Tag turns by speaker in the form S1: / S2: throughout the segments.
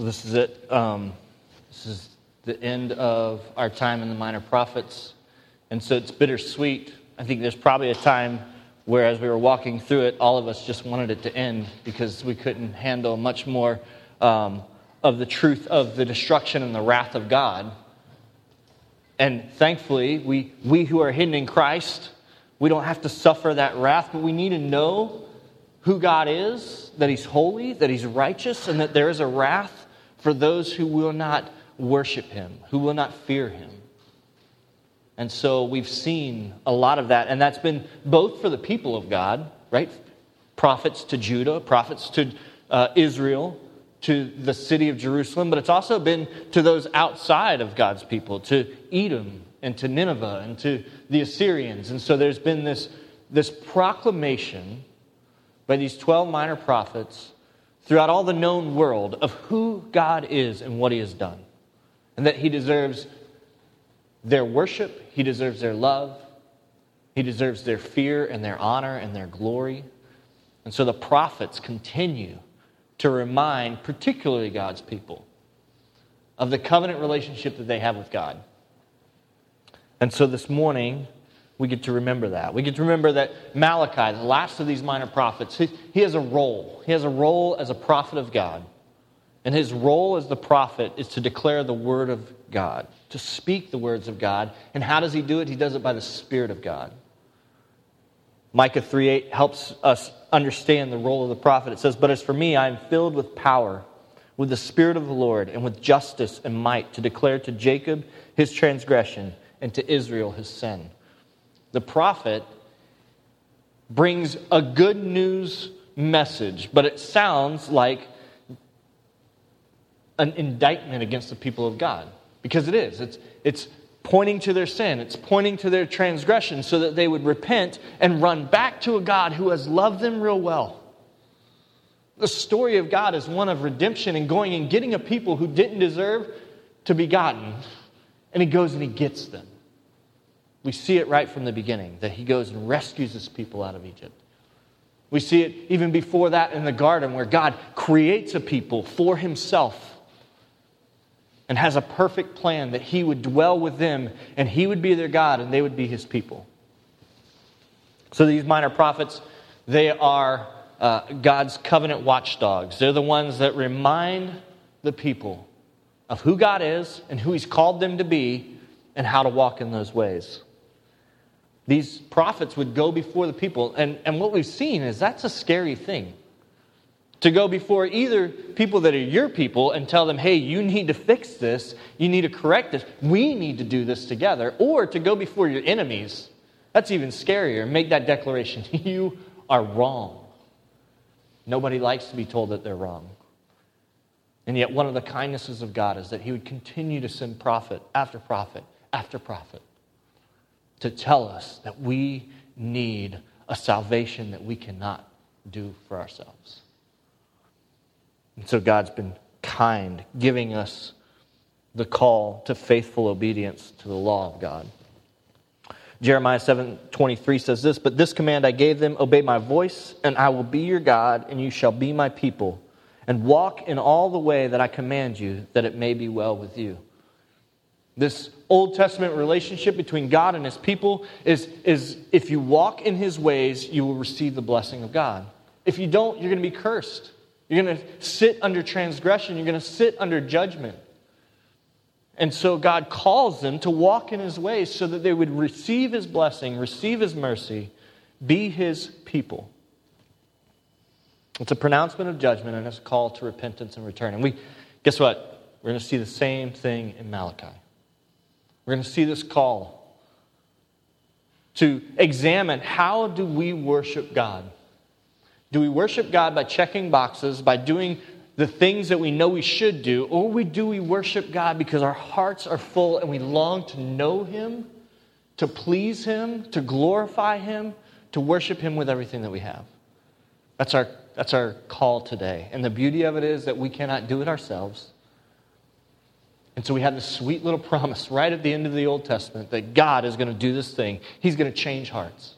S1: Well, this is it. Um, this is the end of our time in the Minor Prophets. And so it's bittersweet. I think there's probably a time where, as we were walking through it, all of us just wanted it to end because we couldn't handle much more um, of the truth of the destruction and the wrath of God. And thankfully, we, we who are hidden in Christ, we don't have to suffer that wrath, but we need to know who God is, that He's holy, that He's righteous, and that there is a wrath for those who will not worship him, who will not fear him. And so we've seen a lot of that. And that's been both for the people of God, right? Prophets to Judah, prophets to uh, Israel, to the city of Jerusalem, but it's also been to those outside of God's people, to Edom and to Nineveh and to the Assyrians. And so there's been this, this proclamation by these 12 minor prophets throughout all the known world of who God is and what He has done. And that He deserves their worship, He deserves their love, He deserves their fear and their honor and their glory. And so the prophets continue to remind, particularly God's people, of the covenant relationship that they have with God. And so this morning, we get to remember that. We get to remember that Malachi, the last of these minor prophets, he, he, has a role. He has a role as a prophet of God. And his role as the prophet is to declare the word of God, to speak the words of God. And how does he do it? He does it by the Spirit of God. Micah 3:8 helps us understand the role of the prophet. It says, But as for me, I am filled with power, with the Spirit of the Lord, and with justice and might, to declare to Jacob his transgression and to Israel his sin the prophet brings a good news message, but it sounds like an indictment against the people of God. Because it is. It's, it's pointing to their sin, it's pointing to their transgression so that they would repent and run back to a God who has loved them real well. The story of God is one of redemption and going and getting a people who didn't deserve to be gotten, and He goes and He gets them. We see it right from the beginning that he goes and rescues his people out of Egypt. We see it even before that in the garden where God creates a people for himself and has a perfect plan that he would dwell with them and he would be their God and they would be his people. So these minor prophets, they are uh, God's covenant watchdogs. They're the ones that remind the people of who God is and who he's called them to be and how to walk in those ways these prophets would go before the people. And, and what we've seen is that's a scary thing. To go before either people that are your people and tell them, hey, you need to fix this, you need to correct this, we need to do this together, or to go before your enemies. That's even scarier. Make that declaration you are wrong. Nobody likes to be told that they're wrong. And yet, one of the kindnesses of God is that He would continue to send prophet after prophet after prophet to tell us that we need a salvation that we cannot do for ourselves. And so God's been kind, giving us the call to faithful obedience to the law of God. Jeremiah 7:23 says this, "But this command I gave them, obey my voice, and I will be your God, and you shall be my people, and walk in all the way that I command you, that it may be well with you." This Old Testament relationship between God and his people is, is if you walk in his ways, you will receive the blessing of God. If you don't, you're going to be cursed. You're going to sit under transgression. You're going to sit under judgment. And so God calls them to walk in his ways so that they would receive his blessing, receive his mercy, be his people. It's a pronouncement of judgment and it's a call to repentance and return. And we, guess what? We're going to see the same thing in Malachi. We're going to see this call to examine how do we worship God? Do we worship God by checking boxes, by doing the things that we know we should do, or we, do we worship God because our hearts are full and we long to know Him, to please Him, to glorify Him, to worship Him with everything that we have? That's our, that's our call today. And the beauty of it is that we cannot do it ourselves. And so we have this sweet little promise right at the end of the Old Testament that God is going to do this thing. He's going to change hearts.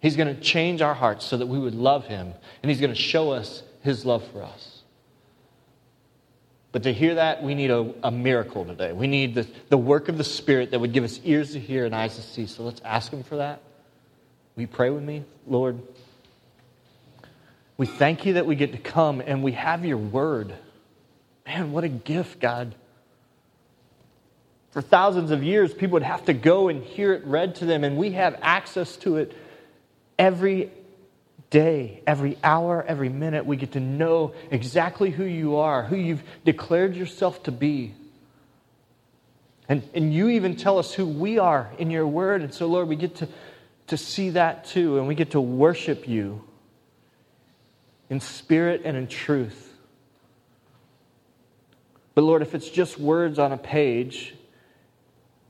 S1: He's going to change our hearts so that we would love Him, and He's going to show us His love for us. But to hear that, we need a, a miracle today. We need the, the work of the Spirit that would give us ears to hear and eyes to see. So let's ask Him for that. Will you pray with me? Lord, we thank you that we get to come and we have your word. Man, what a gift, God. For thousands of years, people would have to go and hear it read to them, and we have access to it every day, every hour, every minute, we get to know exactly who you are, who you've declared yourself to be. And, and you even tell us who we are in your word. And so, Lord, we get to, to see that too, and we get to worship you in spirit and in truth. But, Lord, if it's just words on a page,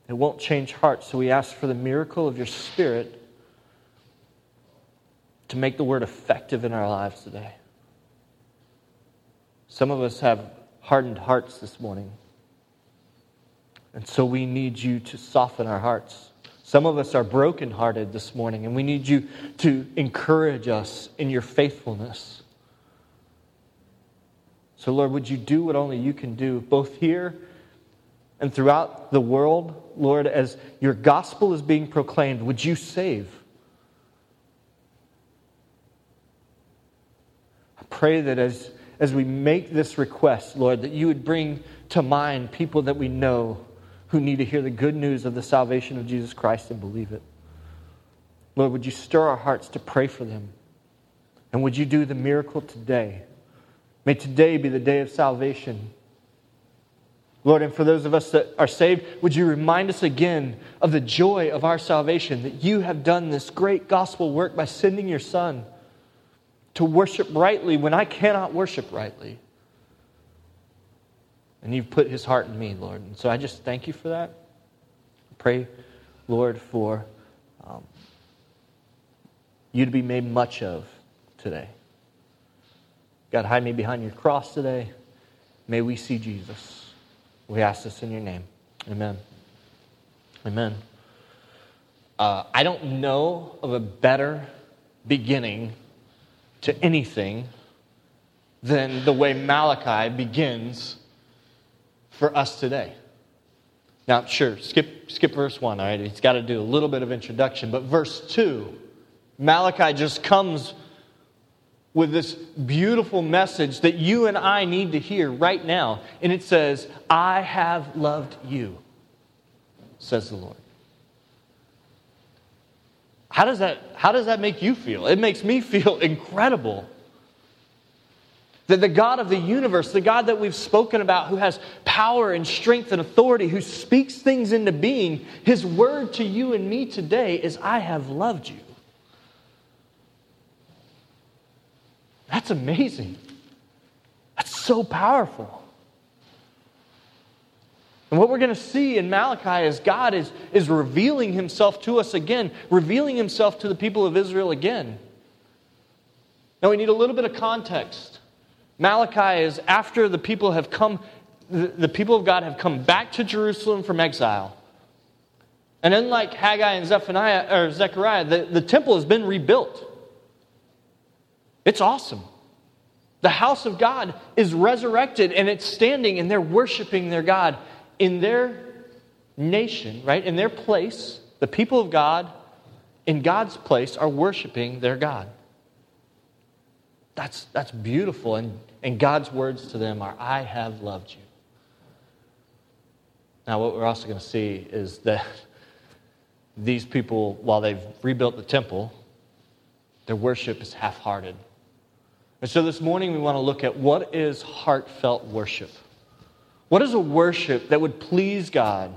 S1: it won't change hearts. So we ask for the miracle of your spirit to make the word effective in our lives today. Some of us have hardened hearts this morning. And so we need you to soften our hearts. Some of us are brokenhearted this morning, and we need you to encourage us in your faithfulness. So, Lord, would you do what only you can do, both here and throughout the world? Lord, as your gospel is being proclaimed, would you save? I pray that as, as we make this request, Lord, that you would bring to mind people that we know who need to hear the good news of the salvation of Jesus Christ and believe it. Lord, would you stir our hearts to pray for them? And would you do the miracle today? May today be the day of salvation. Lord, and for those of us that are saved, would you remind us again of the joy of our salvation, that you have done this great gospel work by sending your Son to worship rightly when I cannot worship rightly. And you've put his heart in me, Lord. And so I just thank you for that. Pray, Lord, for um, you to be made much of today. God, hide me behind your cross today. May we see Jesus. We ask this in your name. Amen. Amen. Uh, I don't know of a better beginning to anything than the way Malachi begins for us today. Now, sure, skip, skip verse 1, all right? He's got to do a little bit of introduction. But verse 2, Malachi just comes with this beautiful message that you and I need to hear right now. And it says, I have loved you, says the Lord. How does that, how does that make you feel? It makes me feel incredible. That the God of the universe, the God that we've spoken about, who has power and strength and authority, who speaks things into being, his word to you and me today is, I have loved you. That's amazing. That's so powerful. And what we're going to see in Malachi is God is, is revealing himself to us again, revealing himself to the people of Israel again. Now we need a little bit of context. Malachi is after the people have come, the, people of God have come back to Jerusalem from exile. And unlike Haggai and Zephaniah or Zechariah, the, the temple has been rebuilt. It's awesome. The house of God is resurrected and it's standing and they're worshiping their God in their nation, right, in their place, the people of God in God's place are worshiping their God. That's, that's beautiful. And, and God's words to them are, I have loved you. Now, what we're also going to see is that these people, while they've rebuilt the temple, their worship is half hearted. And so this morning we want to look at what is heartfelt worship. What is a worship that would please God?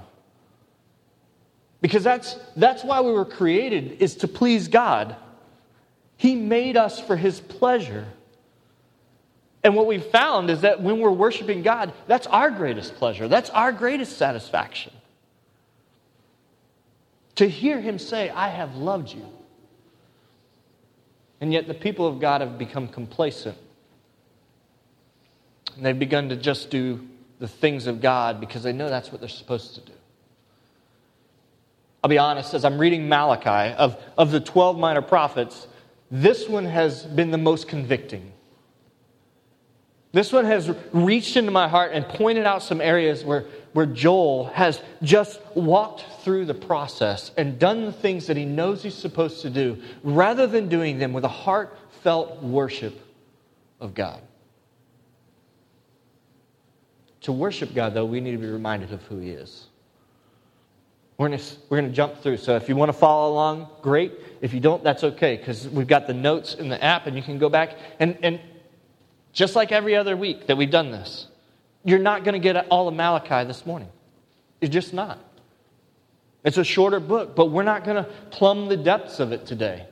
S1: Because that's, that's why we were created, is to please God. He made us for His pleasure. And what we've found is that when we're worshiping God, that's our greatest pleasure, that's our greatest satisfaction. To hear Him say, I have loved you. And yet the people of God have become complacent. And they've begun to just do the things of God because they know that's what they're supposed to do. I'll be honest, as I'm reading Malachi, of, of the 12 minor prophets, this one has been the most convicting. This one has reached into my heart and pointed out some areas where, where Joel has just walked through the process and done the things that he knows he's supposed to do, rather than doing them with a heartfelt worship of God. To worship God, though, we need to be reminded of who he is. We're going to, we're to jump through. So if you want to follow along, great. If you don't, that's okay, because we've got the notes in the app, and you can go back and, and just like every other week that we've done this. You're not going to get all of Malachi this morning. You're just not. It's a shorter book, but we're not going to plumb the depths of it today.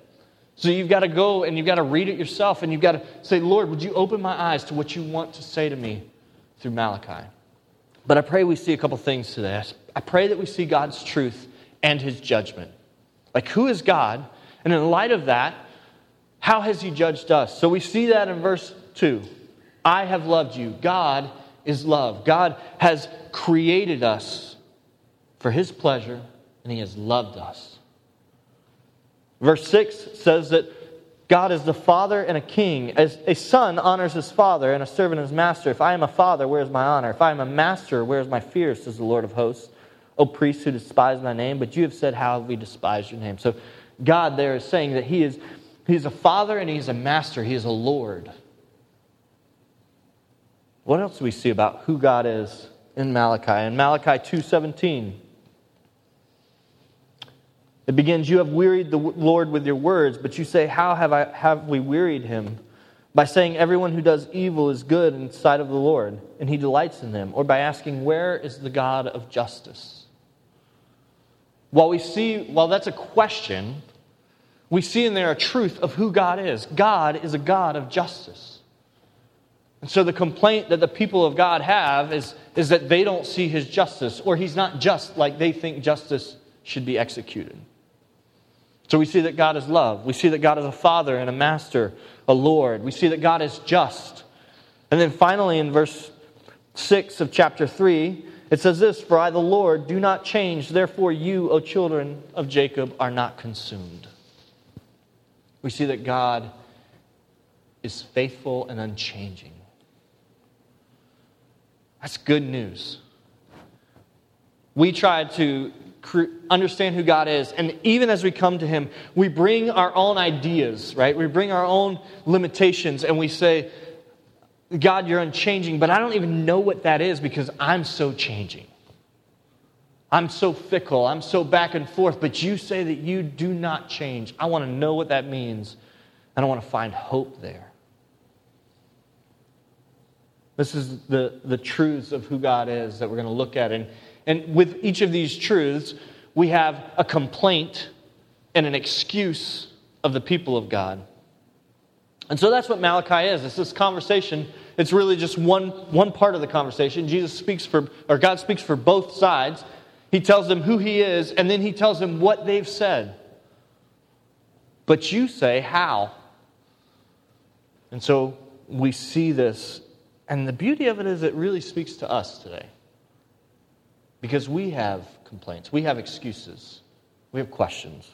S1: So you've got to go and you've got to read it yourself and you've got to say, Lord, would you open my eyes to what you want to say to me through Malachi? But I pray we see a couple things today. I pray that we see God's truth and his judgment. Like, who is God? And in light of that, how has he judged us? So we see that in verse 2. I have loved you. God is love. God has created us for his pleasure, and he has loved us. Verse 6 says that God is the father and a king. As a son honors his father and a servant his master. If I am a father, where is my honor? If I am a master, where is my fear? Says the Lord of hosts. O priests who despise my name, but you have said, How have we despised your name? So God there is saying that he is he's a father and he's a master, he is a Lord. What else do we see about who God is in Malachi? In Malachi 2:17, it begins, "You have wearied the Lord with your words, but you say, how have I have we wearied him?" By saying everyone who does evil is good in sight of the Lord, and he delights in them, or by asking, "Where is the God of justice?" While we see, while that's a question, we see in there a truth of who God is. God is a God of justice. And so the complaint that the people of God have is, is that they don't see his justice, or he's not just like they think justice should be executed. So we see that God is love. We see that God is a father and a master, a Lord. We see that God is just. And then finally, in verse 6 of chapter 3, it says this For I, the Lord, do not change. Therefore, you, O children of Jacob, are not consumed. We see that God is faithful and unchanging. That's good news. We try to understand who God is, and even as we come to Him, we bring our own ideas, right? We bring our own limitations, and we say, God, you're unchanging, but I don't even know what that is because I'm so changing. I'm so fickle. I'm so back and forth, but you say that you do not change. I want to know what that means, and I want to find hope there. This is the, the truths of who God is that we're going to look at. And, and with each of these truths, we have a complaint and an excuse of the people of God. And so that's what Malachi is. It's this conversation. It's really just one, one part of the conversation. Jesus speaks for, or God speaks for both sides. He tells them who he is, and then he tells them what they've said. But you say, how? And so we see this and the beauty of it is, it really speaks to us today. Because we have complaints, we have excuses, we have questions.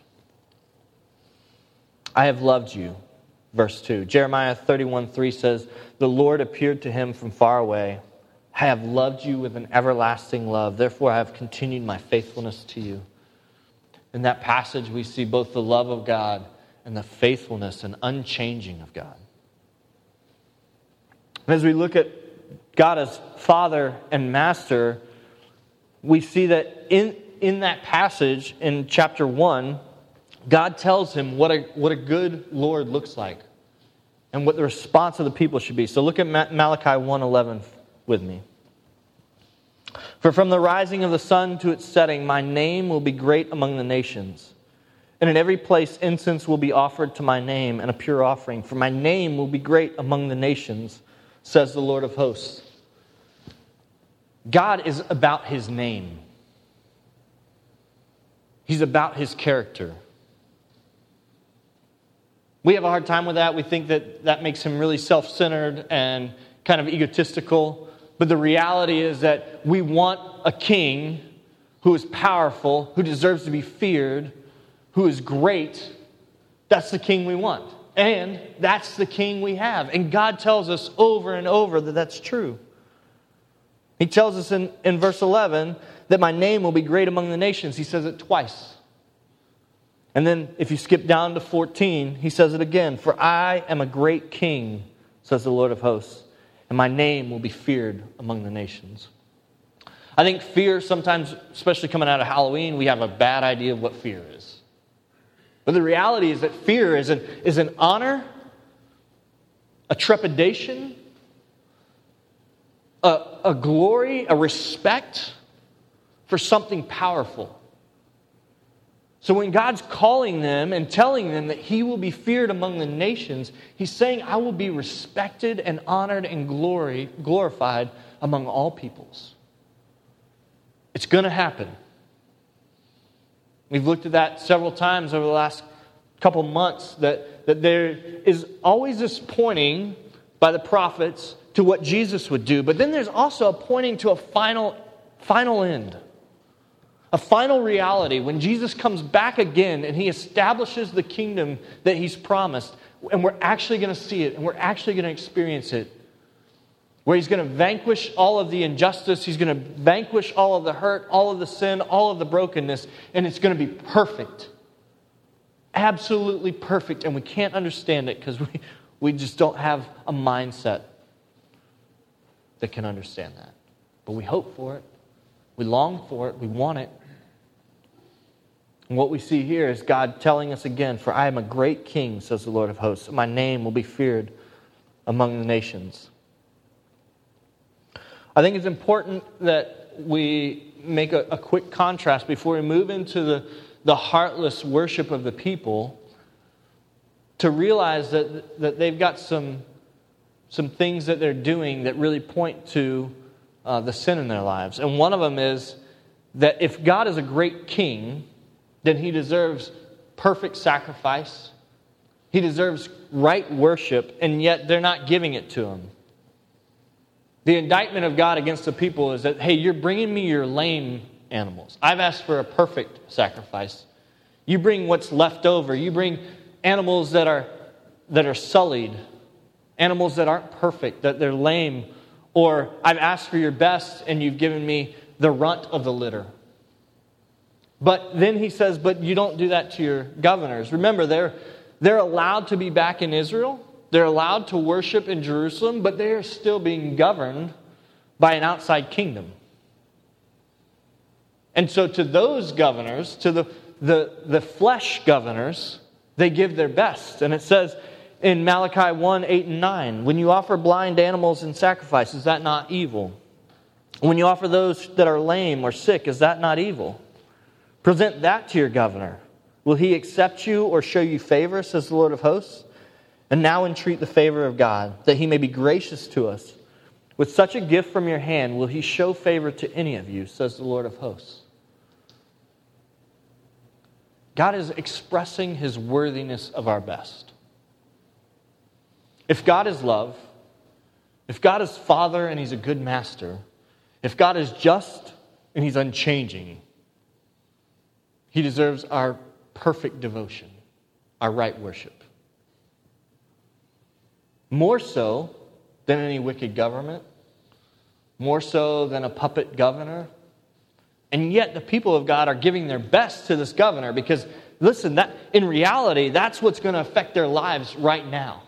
S1: I have loved you, verse 2. Jeremiah 31 3 says, The Lord appeared to him from far away. I have loved you with an everlasting love. Therefore, I have continued my faithfulness to you. In that passage, we see both the love of God and the faithfulness and unchanging of God. As we look at God as Father and Master, we see that in, in that passage in chapter 1, God tells him what a, what a good Lord looks like and what the response of the people should be. So look at Malachi 1:11 with me. For from the rising of the sun to its setting, my name will be great among the nations. And in every place incense will be offered to my name and a pure offering. For my name will be great among the nations says the Lord of hosts. God is about his name, he's about his character. We have a hard time with that. We think that that makes him really self centered and kind of egotistical. But the reality is that we want a king who is powerful, who deserves to be feared, who is great. That's the king we want. And that's the king we have. And God tells us over and over that that's true. He tells us in, in verse 11 that my name will be great among the nations. He says it twice. And then if you skip down to 14, he says it again For I am a great king, says the Lord of hosts, and my name will be feared among the nations. I think fear, sometimes, especially coming out of Halloween, we have a bad idea of what fear is. But the reality is that fear is an, is an honor, a trepidation, a, a glory, a respect for something powerful. So when God's calling them and telling them that He will be feared among the nations, He's saying, I will be respected and honored and glory, glorified among all peoples. It's going to happen. We've looked at that several times over the last couple months that, that there is always this pointing by the prophets to what Jesus would do, but then there's also a pointing to a final, final end, a final reality. When Jesus comes back again and he establishes the kingdom that he's promised, and we're actually going to see it and we're actually going to experience it where he's going to vanquish all of the injustice, he's going to vanquish all of the hurt, all of the sin, all of the brokenness, and it's going to be perfect. Absolutely perfect. And we can't understand it because we, we just don't have a mindset that can understand that. But we hope for it, we long for it, we want it. And what we see here is God telling us again, For I am a great king, says the Lord of hosts. My name will be feared among the nations. I think it's important that we make a, a quick contrast before we move into the, the heartless worship of the people to realize that, that they've got some, some things that they're doing that really point to uh, the sin in their lives. And one of them is that if God is a great king, then he deserves perfect sacrifice, he deserves right worship, and yet they're not giving it to him. The indictment of God against the people is that, hey, you're bringing me your lame animals. I've asked for a perfect sacrifice. You bring what's left over. You bring animals that are, that are sullied, animals that aren't perfect, that they're lame. Or I've asked for your best and you've given me the runt of the litter. But then he says, but you don't do that to your governors. Remember, they're, they're allowed to be back in Israel. They're allowed to worship in Jerusalem, but they are still being governed by an outside kingdom. And so, to those governors, to the, the, the flesh governors, they give their best. And it says in Malachi 1 8 and 9, when you offer blind animals in sacrifice, is that not evil? When you offer those that are lame or sick, is that not evil? Present that to your governor. Will he accept you or show you favor, says the Lord of hosts? And now entreat the favor of God, that he may be gracious to us. With such a gift from your hand, will he show favor to any of you, says the Lord of hosts. God is expressing his worthiness of our best. If God is love, if God is Father and he's a good master, if God is just and he's unchanging, he deserves our perfect devotion, our right worship more so than any wicked government, more so than a puppet governor. And yet the people of God are giving their best to this governor because listen, that in reality that's what's going to affect their lives right now.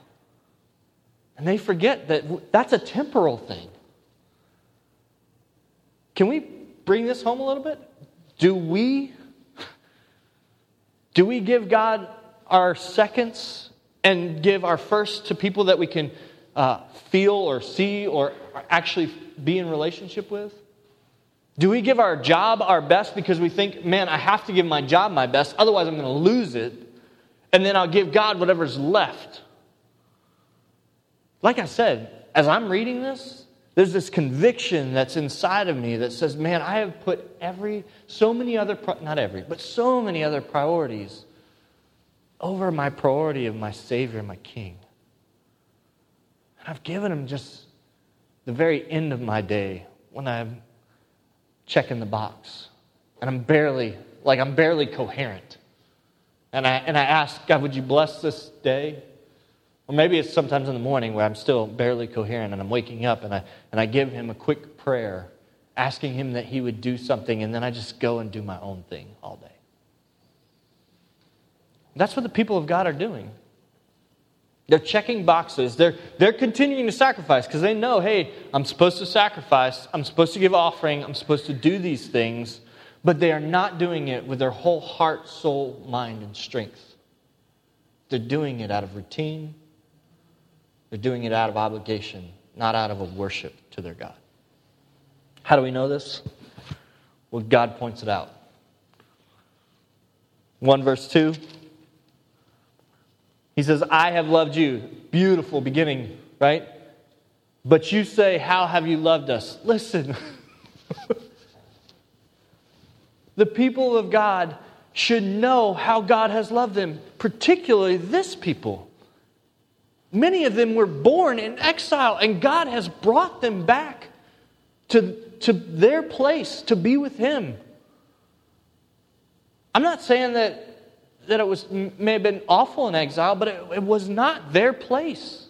S1: And they forget that that's a temporal thing. Can we bring this home a little bit? Do we do we give God our seconds and give our first to people that we can uh, feel or see or actually be in relationship with? Do we give our job our best because we think, man, I have to give my job my best, otherwise I'm going to lose it, and then I'll give God whatever's left? Like I said, as I'm reading this, there's this conviction that's inside of me that says, man, I have put every, so many other, not every, but so many other priorities over my priority of my Savior my King. And I've given him just the very end of my day when I'm checking the box. And I'm barely, like, I'm barely coherent. And I, and I ask, God, would you bless this day? Or maybe it's sometimes in the morning where I'm still barely coherent and I'm waking up and I, and I give him a quick prayer, asking him that he would do something, and then I just go and do my own thing all day. That's what the people of God are doing. They're checking boxes. They're, they're continuing to sacrifice because they know, hey, I'm supposed to sacrifice. I'm supposed to give offering. I'm supposed to do these things. But they are not doing it with their whole heart, soul, mind, and strength. They're doing it out of routine. They're doing it out of obligation, not out of a worship to their God. How do we know this? Well, God points it out. 1 verse 2 he says, I have loved you. Beautiful beginning, right? But you say, How have you loved us? Listen. the people of God should know how God has loved them, particularly this people. Many of them were born in exile, and God has brought them back to, to their place to be with Him. I'm not saying that that it was, may have been awful in exile, but it, it was not their place.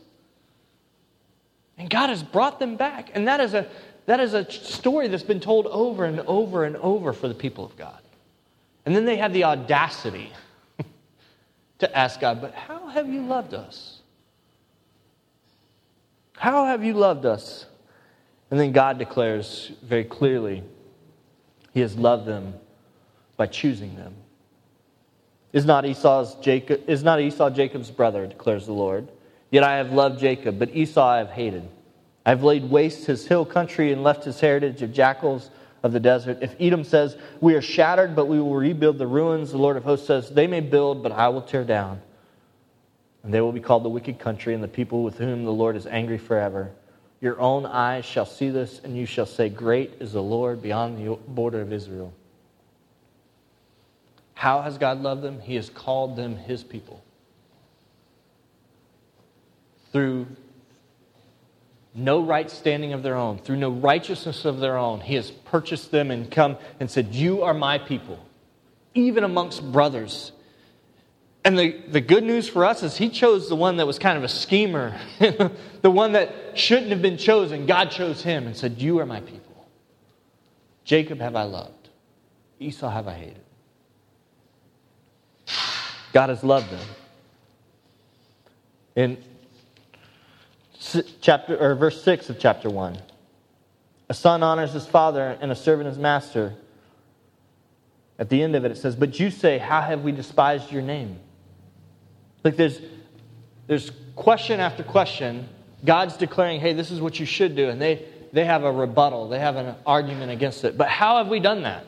S1: And God has brought them back. And that is, a, that is a story that's been told over and over and over for the people of God. And then they have the audacity to ask God, But how have you loved us? How have you loved us? And then God declares very clearly, He has loved them by choosing them. Is not, Esau's Jacob, is not Esau Jacob's brother, declares the Lord. Yet I have loved Jacob, but Esau I have hated. I have laid waste his hill country and left his heritage of jackals of the desert. If Edom says, We are shattered, but we will rebuild the ruins, the Lord of hosts says, They may build, but I will tear down. And they will be called the wicked country, and the people with whom the Lord is angry forever. Your own eyes shall see this, and you shall say, Great is the Lord beyond the border of Israel. How has God loved them? He has called them his people. Through no right standing of their own, through no righteousness of their own, he has purchased them and come and said, You are my people, even amongst brothers. And the, the good news for us is he chose the one that was kind of a schemer, the one that shouldn't have been chosen. God chose him and said, You are my people. Jacob have I loved, Esau have I hated. God has loved them. In chapter or verse 6 of chapter 1. A son honors his father and a servant his master. At the end of it, it says, But you say, How have we despised your name? Like there's, there's question after question. God's declaring, Hey, this is what you should do. And they, they have a rebuttal, they have an argument against it. But how have we done that?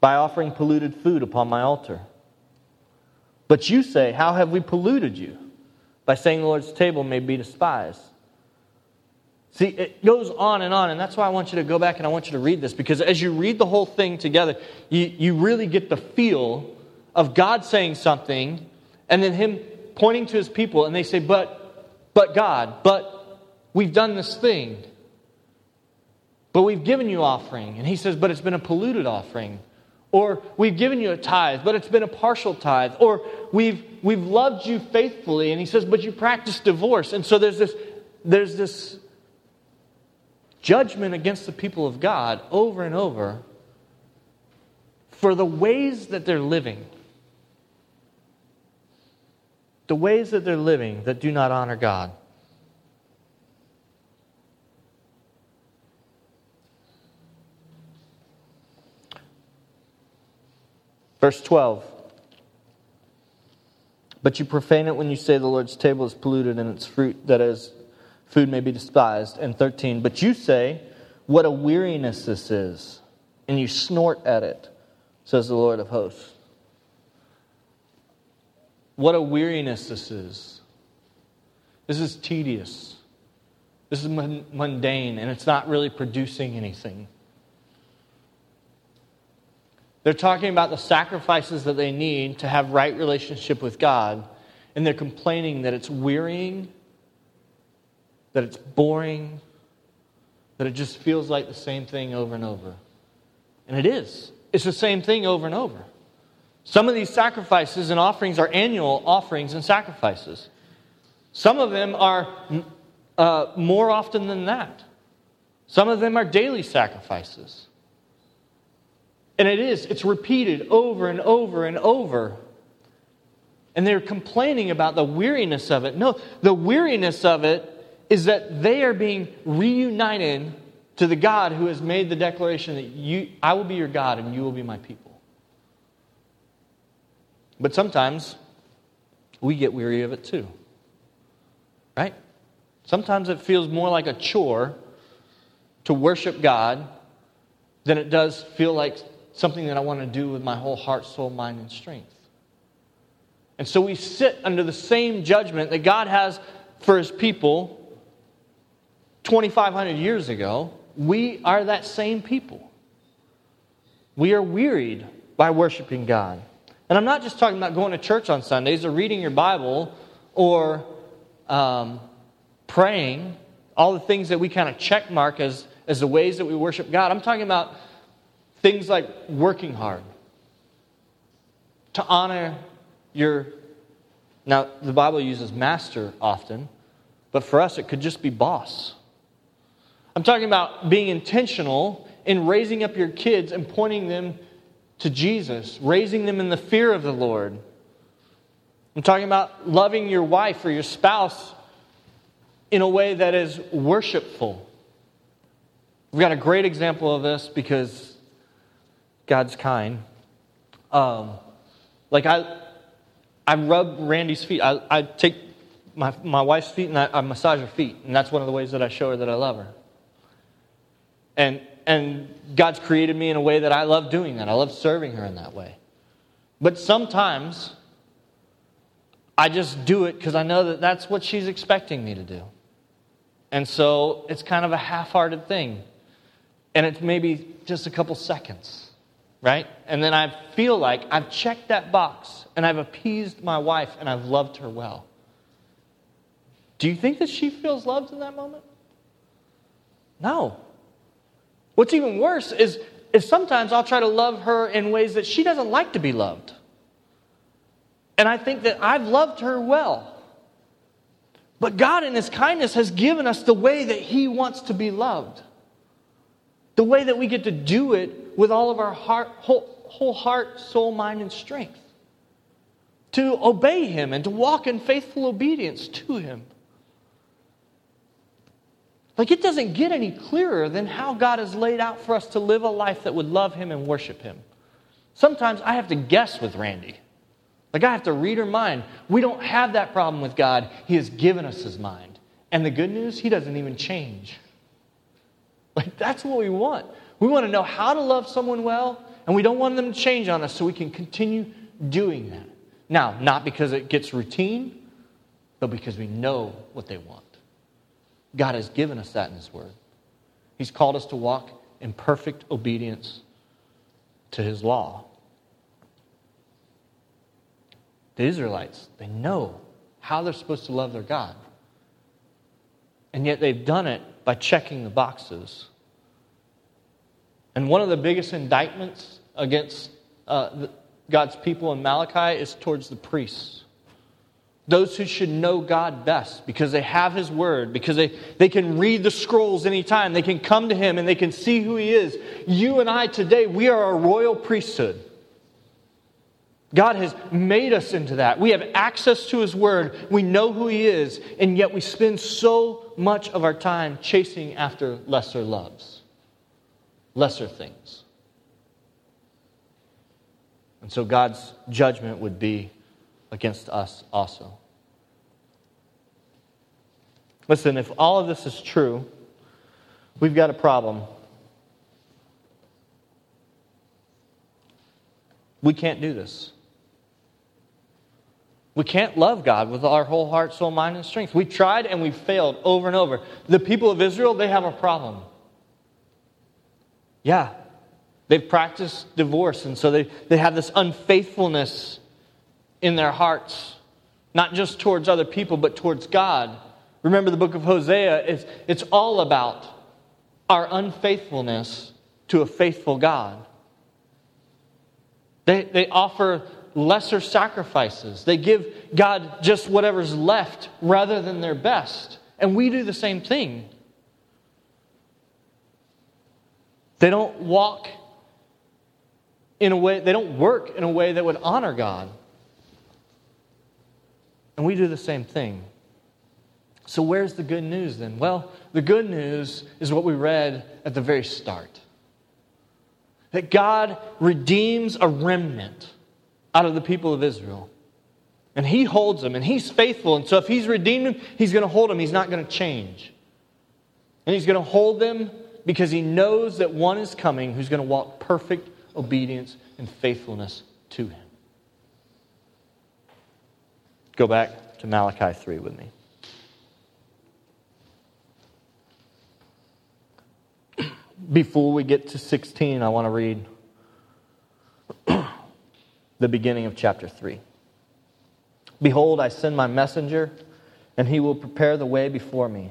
S1: By offering polluted food upon my altar. But you say, How have we polluted you? By saying the Lord's table may be despised. See, it goes on and on, and that's why I want you to go back and I want you to read this, because as you read the whole thing together, you, you really get the feel of God saying something, and then Him pointing to His people, and they say, But, but God, but we've done this thing. But we've given you offering. And He says, But it's been a polluted offering. Or we've given you a tithe, but it's been a partial tithe. Or we've, we've loved you faithfully. And he says, but you practice divorce. And so there's this, there's this judgment against the people of God over and over for the ways that they're living. The ways that they're living that do not honor God. Verse 12. But you profane it when you say the Lord's table is polluted and its fruit, that is, food may be despised. And 13. But you say, What a weariness this is, and you snort at it, says the Lord of hosts. What a weariness this is. This is tedious. This is mundane, and it's not really producing anything. They're talking about the sacrifices that they need to have right relationship with God, and they're complaining that it's wearying, that it's boring, that it just feels like the same thing over and over. And it is. It's the same thing over and over. Some of these sacrifices and offerings are annual offerings and sacrifices. Some of them are uh, more often than that. Some of them are daily sacrifices. And it is, it's repeated over and over and over. And they're complaining about the weariness of it. No, the weariness of it is that they are being reunited to the God who has made the declaration that you, I will be your God and you will be my people. But sometimes we get weary of it too. Right? Sometimes it feels more like a chore to worship God than it does feel like something that I want to do with my whole heart, soul, mind, and strength. And so we sit under the same judgment that God has for his people 2,500 years ago. We are that same people. We are wearied by worshiping God. And I'm not just talking about going to church on Sundays or reading your Bible or um, praying, all the things that we kind of check mark as, as the ways that we worship God. I'm talking about things like working hard, to honor your. Now, the Bible uses master often, but for us, it could just be boss. I'm talking about being intentional in raising up your kids and pointing them to Jesus, raising them in the fear of the Lord. I'm talking about loving your wife or your spouse in a way that is worshipful. We've got a great example of this because God's kind. Um, like I, I rub Randy's feet. I, I take my, my wife's feet and I, I massage her feet, and that's one of the ways that I show her that I love her. And and God's created me in a way that I love doing that. I love serving her in that way. But sometimes I just do it because I know that that's what she's expecting me to do. And so it's kind of a half hearted thing. And it's maybe just a couple seconds, right? And then I feel like I've checked that box and I've appeased my wife and I've loved her well. Do you think that she feels loved in that moment? No. What's even worse is, is sometimes I'll try to love her in ways that she doesn't like to be loved. And I think that I've loved her well. But God, in His kindness, has given us the way that He wants to be loved. The way that we get to do it with all of our heart, whole, whole heart, soul, mind, and strength. To obey Him and to walk in faithful obedience to Him. Like, it doesn't get any clearer than how God has laid out for us to live a life that would love Him and worship Him. Sometimes I have to guess with Randy. Like, I have to read her mind. We don't have that problem with God. He has given us His mind. And the good news, He doesn't even change. Like, that's what we want. We want to know how to love someone well, and we don't want them to change on us so we can continue doing that. Now, not because it gets routine, but because we know what they want. God has given us that in His Word. He's called us to walk in perfect obedience to His law. The Israelites, they know how they're supposed to love their God. And yet they've done it by checking the boxes. And one of the biggest indictments against uh, God's people in Malachi is towards the priests those who should know God best because they have His Word, because they, they can read the scrolls anytime, they can come to Him and they can see who He is. You and I today, we are a royal priesthood. God has made us into that. We have access to His Word, we know who He is, and yet we spend so much of our time chasing after lesser loves, lesser things. And so God's judgment would be against us also. Listen, if all of this is true, we've got a problem. We can't do this. We can't love God with our whole heart, soul, mind, and strength. We tried and we failed over and over. The people of Israel, they have a problem. Yeah, they've practiced divorce, and so they, they have this unfaithfulness in their hearts, not just towards other people, but towards God. Remember the book of Hosea, it's, it's all about our unfaithfulness to a faithful God. They, they offer lesser sacrifices. They give God just whatever's left rather than their best. And we do the same thing. They don't walk in a way, they don't work in a way that would honor God. And we do the same thing. So, where's the good news then? Well, the good news is what we read at the very start that God redeems a remnant out of the people of Israel. And He holds them, and He's faithful. And so, if He's redeemed them, He's going to hold them. He's not going to change. And He's going to hold them because He knows that one is coming who's going to walk perfect obedience and faithfulness to Him. Go back to Malachi 3 with me. Before we get to 16, I want to read the beginning of chapter 3. Behold, I send my messenger, and he will prepare the way before me.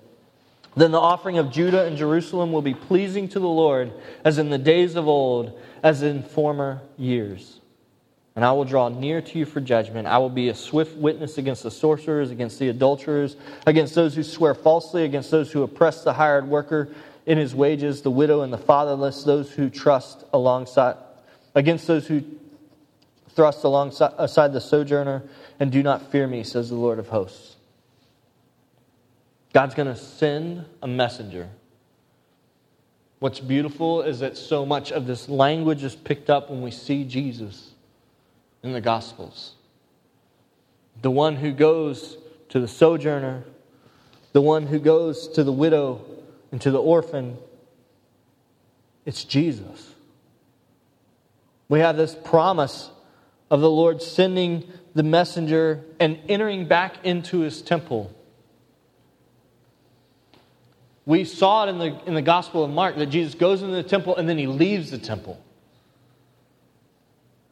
S1: Then the offering of Judah and Jerusalem will be pleasing to the Lord, as in the days of old, as in former years. And I will draw near to you for judgment. I will be a swift witness against the sorcerers, against the adulterers, against those who swear falsely, against those who oppress the hired worker in his wages, the widow and the fatherless, those who trust alongside, against those who thrust alongside the sojourner, and do not fear me, says the Lord of hosts. God's going to send a messenger. What's beautiful is that so much of this language is picked up when we see Jesus in the Gospels. The one who goes to the sojourner, the one who goes to the widow and to the orphan, it's Jesus. We have this promise of the Lord sending the messenger and entering back into his temple. We saw it in the, in the Gospel of Mark that Jesus goes into the temple and then he leaves the temple.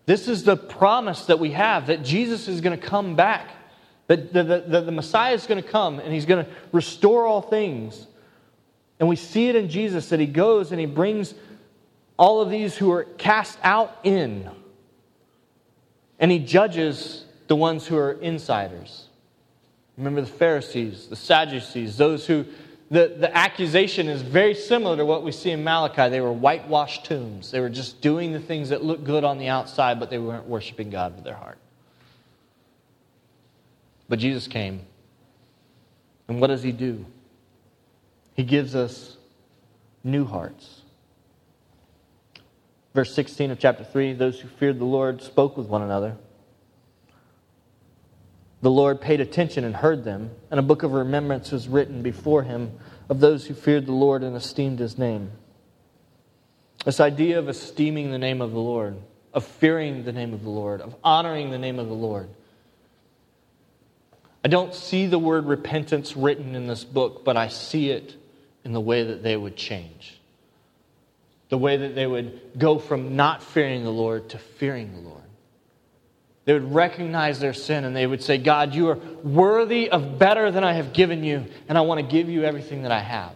S1: This is the promise that we have that Jesus is going to come back, that the, the, the, the Messiah is going to come and he's going to restore all things. And we see it in Jesus that he goes and he brings all of these who are cast out in, and he judges the ones who are insiders. Remember the Pharisees, the Sadducees, those who the, the accusation is very similar to what we see in Malachi. They were whitewashed tombs. They were just doing the things that looked good on the outside, but they weren't worshiping God with their heart. But Jesus came. And what does he do? He gives us new hearts. Verse 16 of chapter 3 those who feared the Lord spoke with one another. The Lord paid attention and heard them, and a book of remembrance was written before him of those who feared the Lord and esteemed his name. This idea of esteeming the name of the Lord, of fearing the name of the Lord, of honoring the name of the Lord. I don't see the word repentance written in this book, but I see it in the way that they would change. The way that they would go from not fearing the Lord to fearing the Lord. They would recognize their sin and they would say, God, you are worthy of better than I have given you, and I want to give you everything that I have.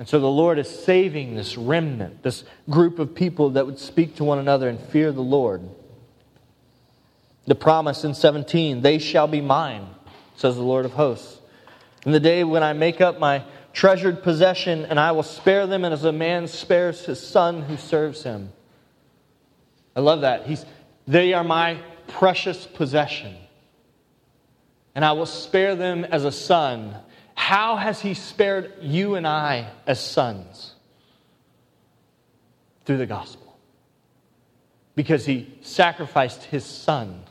S1: And so the Lord is saving this remnant, this group of people that would speak to one another and fear the Lord. The promise in 17, they shall be mine, says the Lord of hosts. In the day when I make up my treasured possession, and I will spare them and as a man spares his son who serves him. I love that. He's, they are my precious possession, and I will spare them as a son. How has He spared you and I as sons? Through the gospel. Because He sacrificed His Son.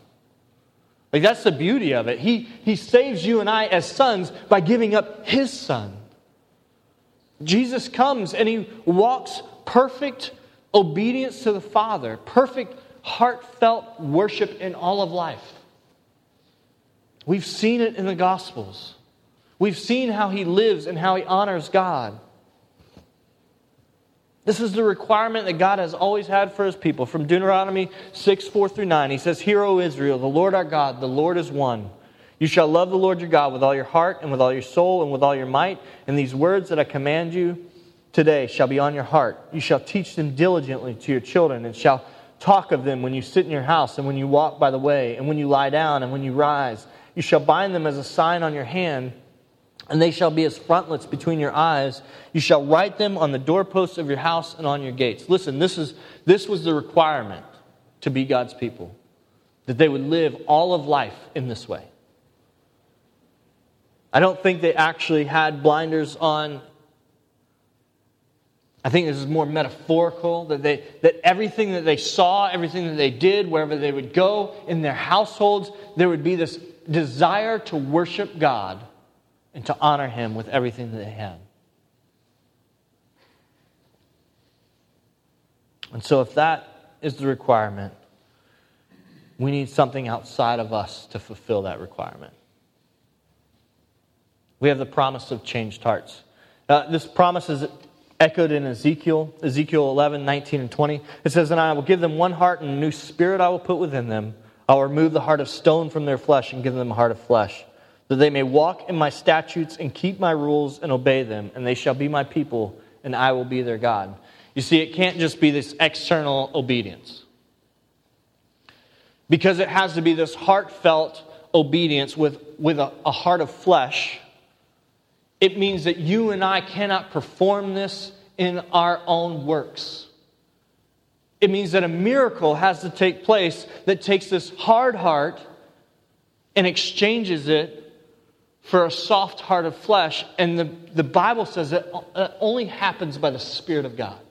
S1: Like, that's the beauty of it. He, he saves you and I as sons by giving up His Son. Jesus comes and He walks perfect obedience to the Father, perfect heartfelt worship in all of life. We've seen it in the Gospels. We've seen how he lives and how he honors God. This is the requirement that God has always had for his people. From Deuteronomy 6, 4 through 9, he says, Hear, O Israel, the Lord our God, the Lord is one. You shall love the Lord your God with all your heart and with all your soul and with all your might. And these words that I command you today shall be on your heart. You shall teach them diligently to your children and shall talk of them when you sit in your house and when you walk by the way and when you lie down and when you rise. You shall bind them as a sign on your hand and they shall be as frontlets between your eyes. You shall write them on the doorposts of your house and on your gates. Listen, this, is, this was the requirement to be God's people, that they would live all of life in this way. I don't think they actually had blinders on. I think this is more metaphorical that, they, that everything that they saw, everything that they did, wherever they would go in their households, there would be this desire to worship God and to honor Him with everything that they had. And so, if that is the requirement, we need something outside of us to fulfill that requirement. We have the promise of changed hearts. Uh, this promise is echoed in Ezekiel, Ezekiel 11, 19, and 20. It says, And I will give them one heart, and a new spirit I will put within them. I will remove the heart of stone from their flesh and give them a heart of flesh that they may walk in my statutes and keep my rules and obey them, and they shall be my people, and I will be their God. You see, it can't just be this external obedience. Because it has to be this heartfelt obedience with, with a, a heart of flesh, it means that you and I cannot perform this in our own works. It means that a miracle has to take place that takes this hard heart and exchanges it for a soft heart of flesh. And the, the Bible says that it only happens by the Spirit of God.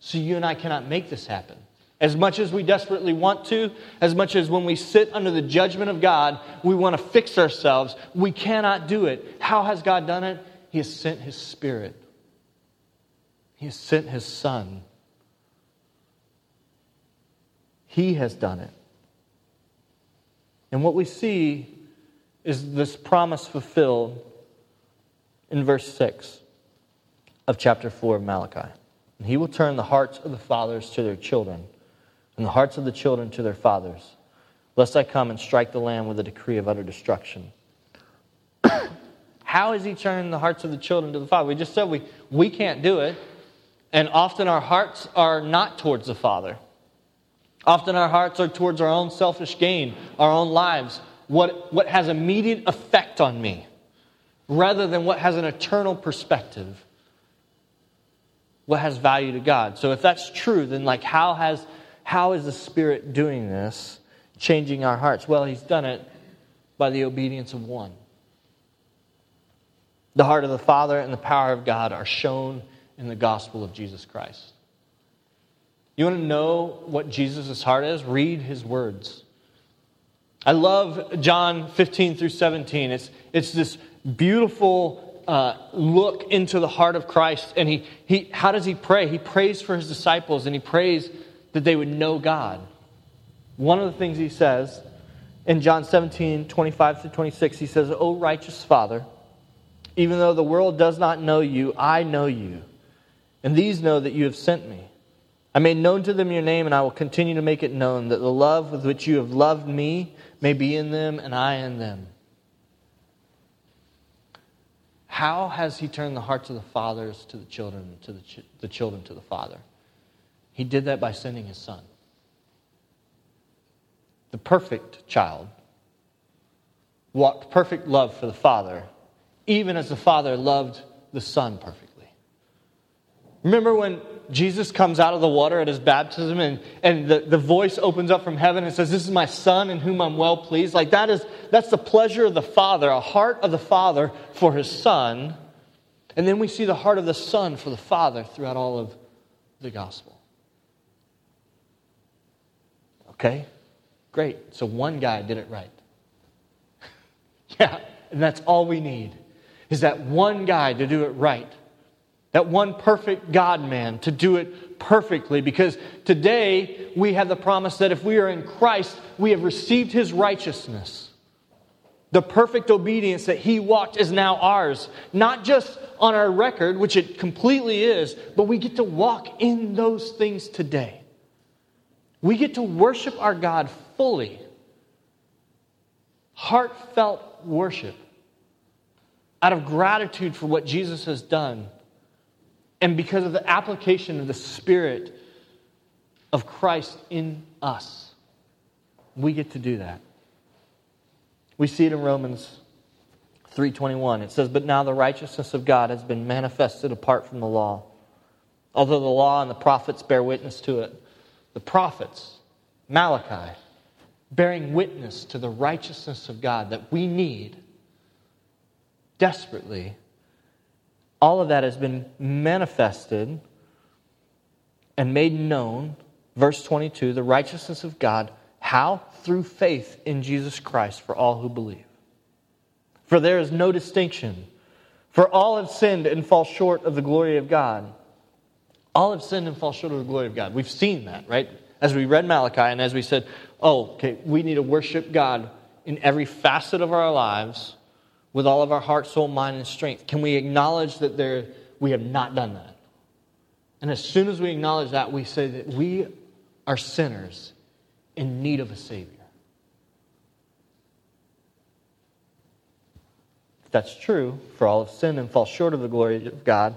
S1: So you and I cannot make this happen. As much as we desperately want to, as much as when we sit under the judgment of God, we want to fix ourselves, we cannot do it. How has God done it? He has sent His Spirit, He has sent His Son. He has done it. And what we see is this promise fulfilled in verse 6 of chapter 4 of Malachi. And he will turn the hearts of the fathers to their children, and the hearts of the children to their fathers, lest I come and strike the land with a decree of utter destruction. How is he turning the hearts of the children to the father? We just said we, we can't do it, and often our hearts are not towards the Father. Often our hearts are towards our own selfish gain, our own lives, what, what has immediate effect on me rather than what has an eternal perspective what has value to god so if that's true then like how has how is the spirit doing this changing our hearts well he's done it by the obedience of one the heart of the father and the power of god are shown in the gospel of jesus christ you want to know what jesus' heart is read his words I love John 15 through 17. It's, it's this beautiful uh, look into the heart of Christ. And he, he, how does he pray? He prays for his disciples and he prays that they would know God. One of the things he says in John 17, 25 through 26, he says, O righteous Father, even though the world does not know you, I know you. And these know that you have sent me. I made known to them your name, and I will continue to make it known that the love with which you have loved me may be in them and I in them. How has he turned the hearts of the fathers to the children, to the, ch- the children to the father? He did that by sending his son. The perfect child walked perfect love for the father, even as the father loved the son perfectly. Remember when Jesus comes out of the water at his baptism and, and the, the voice opens up from heaven and says, This is my son in whom I'm well pleased. Like that is that's the pleasure of the Father, a heart of the Father for his son. And then we see the heart of the Son for the Father throughout all of the gospel. Okay? Great. So one guy did it right. yeah, and that's all we need is that one guy to do it right. That one perfect God man to do it perfectly. Because today we have the promise that if we are in Christ, we have received his righteousness. The perfect obedience that he walked is now ours. Not just on our record, which it completely is, but we get to walk in those things today. We get to worship our God fully. Heartfelt worship out of gratitude for what Jesus has done and because of the application of the Spirit of Christ in us. We get to do that. We see it in Romans 3:21. It says, "But now the righteousness of God has been manifested apart from the law. Although the law and the prophets bear witness to it, the prophets, Malachi, bearing witness to the righteousness of God that we need desperately, all of that has been manifested and made known. Verse 22 the righteousness of God. How? Through faith in Jesus Christ for all who believe. For there is no distinction. For all have sinned and fall short of the glory of God. All have sinned and fall short of the glory of God. We've seen that, right? As we read Malachi and as we said, oh, okay, we need to worship God in every facet of our lives with all of our heart, soul, mind, and strength? Can we acknowledge that there, we have not done that? And as soon as we acknowledge that, we say that we are sinners in need of a Savior. If that's true, for all have sinned and fall short of the glory of God,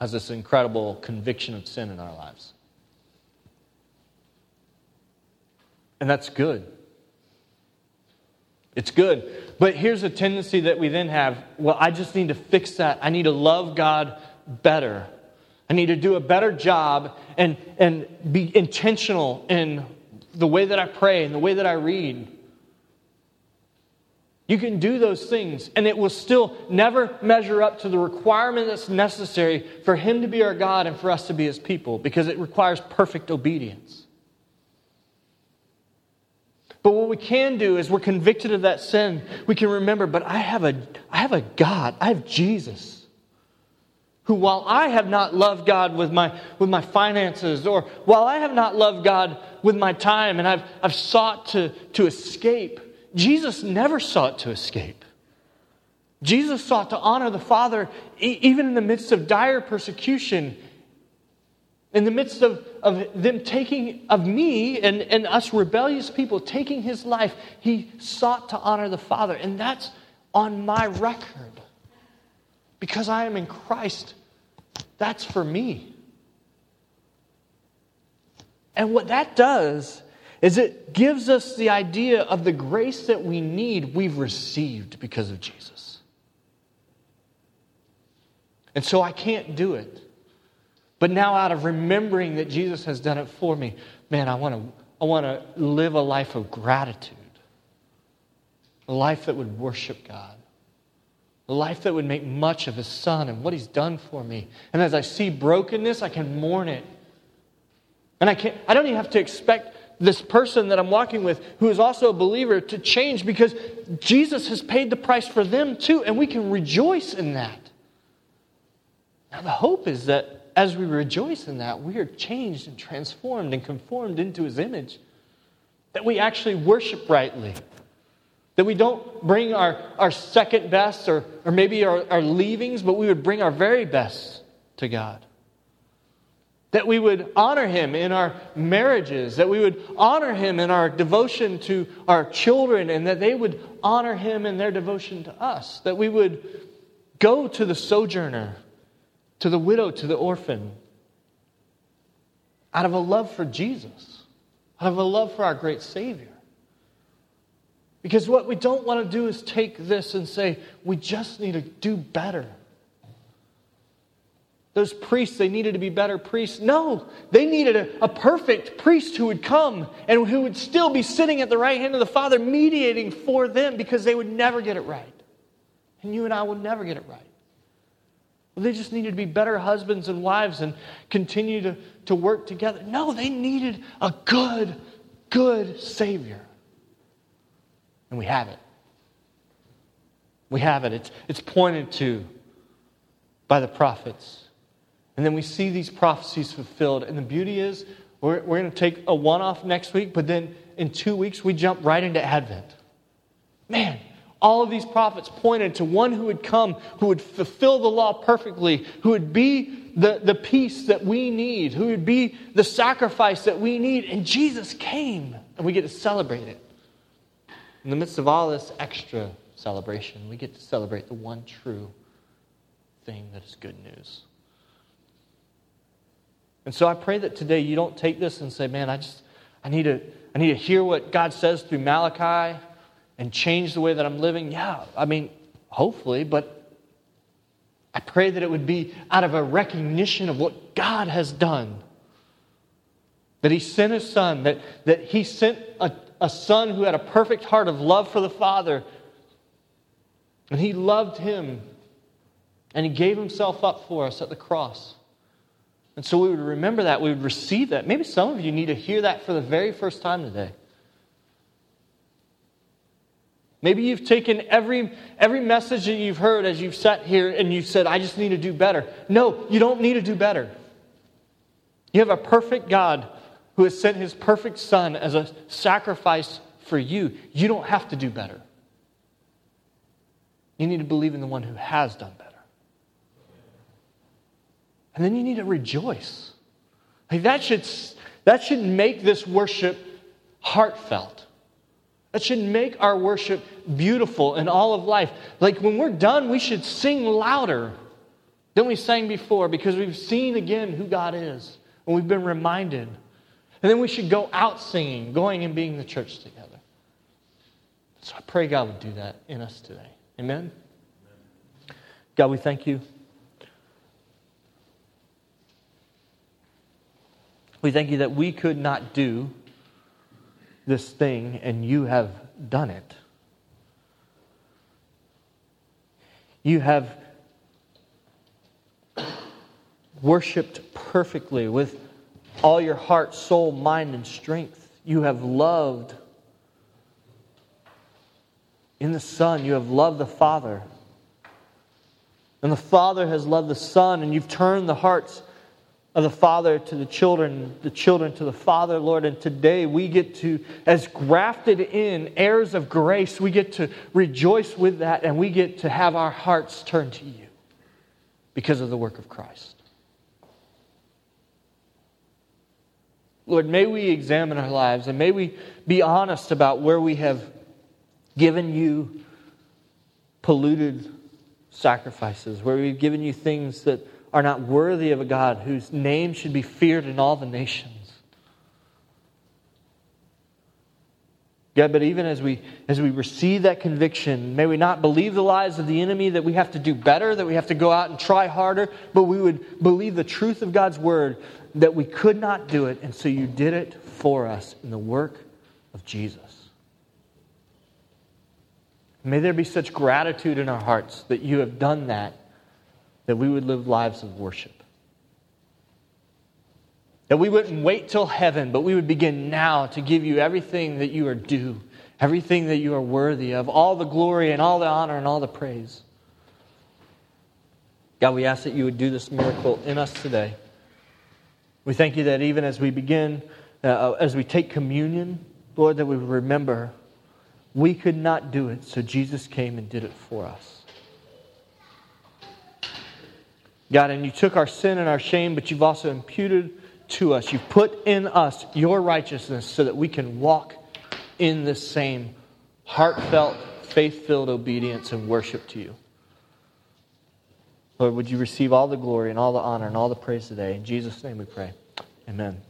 S1: has this incredible conviction of sin in our lives. And that's good. It's good. But here's a tendency that we then have well, I just need to fix that. I need to love God better. I need to do a better job and, and be intentional in the way that I pray and the way that I read. You can do those things, and it will still never measure up to the requirement that's necessary for Him to be our God and for us to be His people, because it requires perfect obedience. But what we can do is we're convicted of that sin. We can remember, but I have a, I have a God, I have Jesus, who while I have not loved God with my, with my finances, or while I have not loved God with my time and I've, I've sought to, to escape, Jesus never sought to escape. Jesus sought to honor the Father even in the midst of dire persecution in the midst of, of them taking, of me and, and us rebellious people taking his life, he sought to honor the Father. And that's on my record. Because I am in Christ, that's for me. And what that does is it gives us the idea of the grace that we need, we've received because of Jesus. And so I can't do it. But now, out of remembering that Jesus has done it for me, man, I want to, I want to live a life of gratitude, a life that would worship God, a life that would make much of His Son and what He's done for me. And as I see brokenness, I can mourn it. And I, can't, I don't even have to expect this person that I'm walking with, who is also a believer, to change because Jesus has paid the price for them too, and we can rejoice in that. Now, the hope is that as we rejoice in that, we are changed and transformed and conformed into his image. That we actually worship rightly. That we don't bring our, our second best or, or maybe our, our leavings, but we would bring our very best to God. That we would honor him in our marriages, that we would honor him in our devotion to our children, and that they would honor him in their devotion to us. That we would go to the sojourner to the widow, to the orphan, out of a love for Jesus, out of a love for our great Savior. Because what we don't want to do is take this and say, we just need to do better. Those priests, they needed to be better priests. No, they needed a, a, perfect priest who would come and who would still be sitting at the right hand of the Father, mediating for them because they would never get it right. And you and I will never get it right. They just needed to be better husbands and wives and continue to, to work together. No, they needed a good, good Savior. And we have it. We have it. It's, it's pointed to by the prophets. And then we see these prophecies fulfilled. And the beauty is, we're, we're going to take a one off next week, but then in two weeks, we jump right into Advent. Man, all of these prophets pointed to one who would come, who would fulfill the law perfectly, who would be the, the peace that we need, who would be the sacrifice that we need. And Jesus came, and we get to celebrate it. In the midst of all this extra celebration, we get to celebrate the one true thing that is good news. And so I pray that today you don't take this and say, man, I just, I need to, I need to hear what God says through Malachi and change the way that I'm living? Yeah, I mean, hopefully, but I pray that it would be out of a recognition of what God has done. That He sent His Son, that, that He sent a, a Son who had a perfect heart of love for the Father. And He loved Him. And He gave Himself up for us at the cross. And so we would remember that, we would receive that. Maybe some of you need to hear that for the very first time today. Maybe you've taken every, every message that you've heard as you've sat here and you've said, I just need to do better. No, you don't need to do better. You have a perfect God who has sent his perfect Son as a sacrifice for you. You don't have to do better. You need to believe in the one who has done better. And then you need to rejoice. Like that should, that should make this worship heartfelt. That should make our worship beautiful in all of life. Like when we're done, we should sing louder than we sang before because we've seen again who God is and we've been reminded. And then we should go out singing, going and being the church together. So I pray God would do that in us today. Amen? God, we thank you. We thank you that we could not do this thing and you have done it. You have worshiped perfectly with all your heart, soul, mind, and strength. You have loved in the Son, you have loved the Father. And the Father has loved the Son, and you've turned the hearts of the Father to the children, the children to the Father, Lord. And today we get to, as grafted in heirs of grace, we get to rejoice with that and we get to have our hearts turned to you because of the work of Christ. Lord, may we examine our lives and may we be honest about where we have given you polluted sacrifices, where we've given you things that are not worthy of a God whose name should be feared in all the nations. God, but even as we, as we receive that conviction, may we not believe the lies of the enemy that we have to do better, that we have to go out and try harder, but we would believe the truth of God's word that we could not do it, and so you did it for us in the work of Jesus. May there be such gratitude in our hearts that you have done that that we would live lives of worship. That we wouldn't wait till heaven, but we would begin now to give you everything that you are due, everything that you are worthy of, all the glory and all the honor and all the praise. God, we ask that you would do this miracle in us today. We thank you that even as we begin, uh, as we take communion, Lord, that we remember we could not do it, so Jesus came and did it for us. God, and you took our sin and our shame, but you've also imputed to us. You've put in us your righteousness so that we can walk in this same heartfelt, faith filled obedience and worship to you. Lord, would you receive all the glory and all the honor and all the praise today? In Jesus' name we pray. Amen.